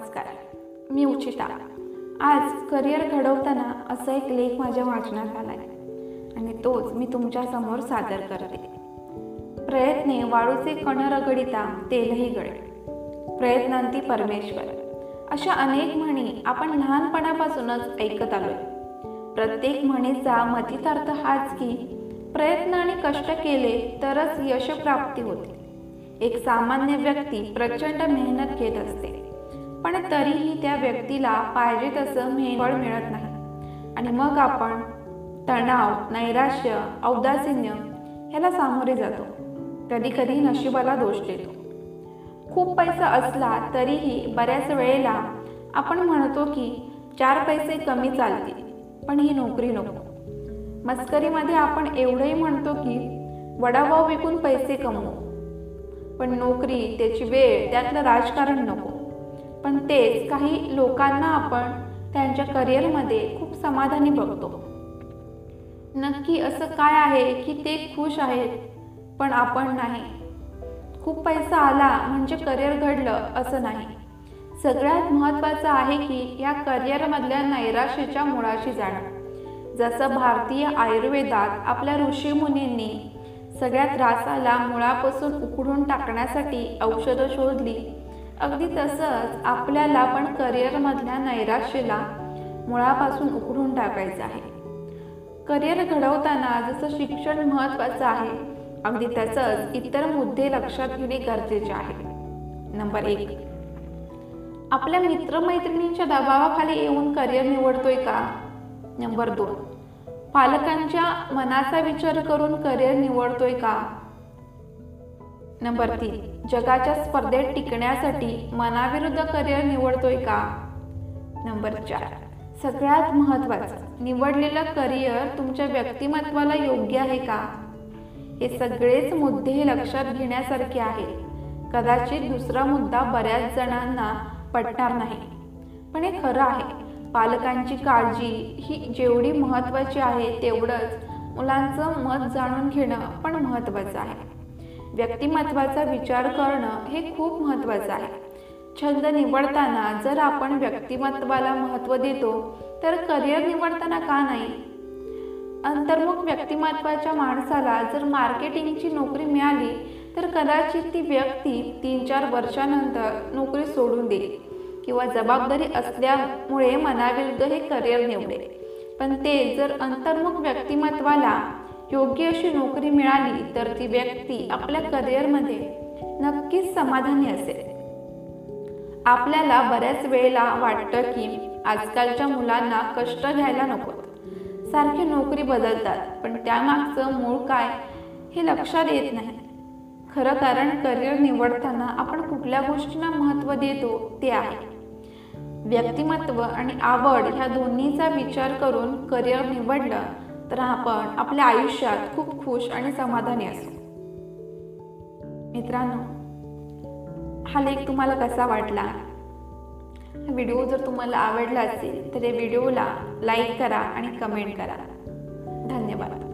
रुचिता आज करिअर घडवताना असा एक लेख माझ्या वाचनात आहे आणि तोच मी तुमच्यासमोर सादर करते. प्रयत्ने वाळूचे कण रगडिता तेलही गळे. प्रयत्नांती परमेश्वर. अशा अनेक म्हणी आपण लहानपणापासूनच ऐकत आलोय. प्रत्येक म्हणीचा मथितार्थ हाच की प्रयत्न आणि कष्ट केले तरच यशप्राप्ती होते. एक सामान्य व्यक्ती प्रचंड मेहनत घेत असते. पण तरीही त्या व्यक्तीला पाहिजे तसं मेहनत मिळत नाही. आणि मग आपण तणाव नैराश्य औदासीन्य ह्याला सामोरे जातो. कधी कधी नशिबाला दोष देतो. खूप पैसा असला तरीही बऱ्याच वेळेला आपण म्हणतो की चार पैसे कमी चालतील पण ही नोकरी नको. मस्करीमध्ये आपण एवढंही म्हणतो की वडापाव विकून पैसे कमवू. पण नोकरी त्याची वेळ त्यातलं राजकारण नको. पण तेच काही लोकांना आपण त्यांच्या करिअरमध्ये खूप समाधानी बघतो. नक्की असं काय आहे की ते खुश आहेत पण आपण नाही. खूप पैसा आला म्हणजे करिअर घडलं असं नाही. सगळ्यात महत्त्वाचं आहे की या करिअरमधल्या नैराश्याच्या मुळाशी जाणं. जसं भारतीय आयुर्वेदात आपल्या ऋषीमुनींनी सगळ्या त्रासाला मुळापासून उकडून टाकण्यासाठी औषधं शोधली अगदी तसंच आपल्याला पण करिअरमधल्या नैराश्येला मुळापासून उकडून टाकायचं आहे. करिअर घडवताना जसं शिक्षण महत्त्वाचं आहे अगदी तसंच इतर मुद्दे लक्षात घेणे गरजेचे आहे. नंबर एक आपल्या मित्रमैत्रिणींच्या दबावाखाली येऊन करिअर निवडतोय का? नंबर दोन पालकांच्या मनाचा विचार करून करिअर निवडतोय का? नंबर तीन जगाच्या स्पर्धेत टिकण्यासाठी मनाविरुद्ध करिअर निवडतोय का? नंबर चार सगळ्यात महत्त्वाचं निवडलेलं करिअर तुमच्या व्यक्तिमत्वाला योग्य आहे का? हे सगळेच मुद्दे लक्षात घेण्यासारखे आहेत. कदाचित दुसरा मुद्दा बऱ्याच जणांना पटणार नाही. पण हे खरं आहे. पालकांची काळजी ही जेवढी महत्त्वाची आहे तेवढंच मुलांचं मत जाणून घेणं पण महत्त्वाचं आहे. व्यक्तिमत्वाचा विचार करणं हे खूप महत्त्वाचं आहे. छंद निवडताना जर आपण व्यक्तिमत्वाला महत्त्व देतो तर करिअर निवडताना का नाही? अंतर्मुख व्यक्तिमत्वाच्या माणसाला जर मार्केटिंगची नोकरी मिळाली तर कदाचित ती व्यक्ती तीन चार वर्षानंतर नोकरी सोडून देईल किंवा जबाबदारी असल्यामुळे मनाविरुद्ध हे करिअर निवडेल पण ते जर अंतर्मुख व्यक्तिमत्वाला योग्य अशी नोकरी मिळाली तर ती व्यक्ती आपल्या करिअरमध्ये नक्कीच समाधानी असेल. आपल्याला बऱ्याच वेळेला वाटतं की आजकालच्या मुलांना कष्ट घ्यायला नको सारखी नोकरी बदलतात पण त्यामागचं मूळ काय हे लक्षात येत नाही. खरं कारण करिअर निवडताना आपण कुठल्या गोष्टींना महत्त्व देतो ते आहे. व्यक्तिमत्व आणि आवड ह्या दोन्हीचा विचार करून करिअर निवडलं तर आपण आपल्या आयुष्यात खूप खुश आणि समाधानी असू. मित्रांनो हा लेख तुम्हाला कसा वाटला? हा व्हिडिओ जर तुम्हाला आवडला असेल तर या व्हिडिओला लाईक करा आणि कमेंट करा. धन्यवाद.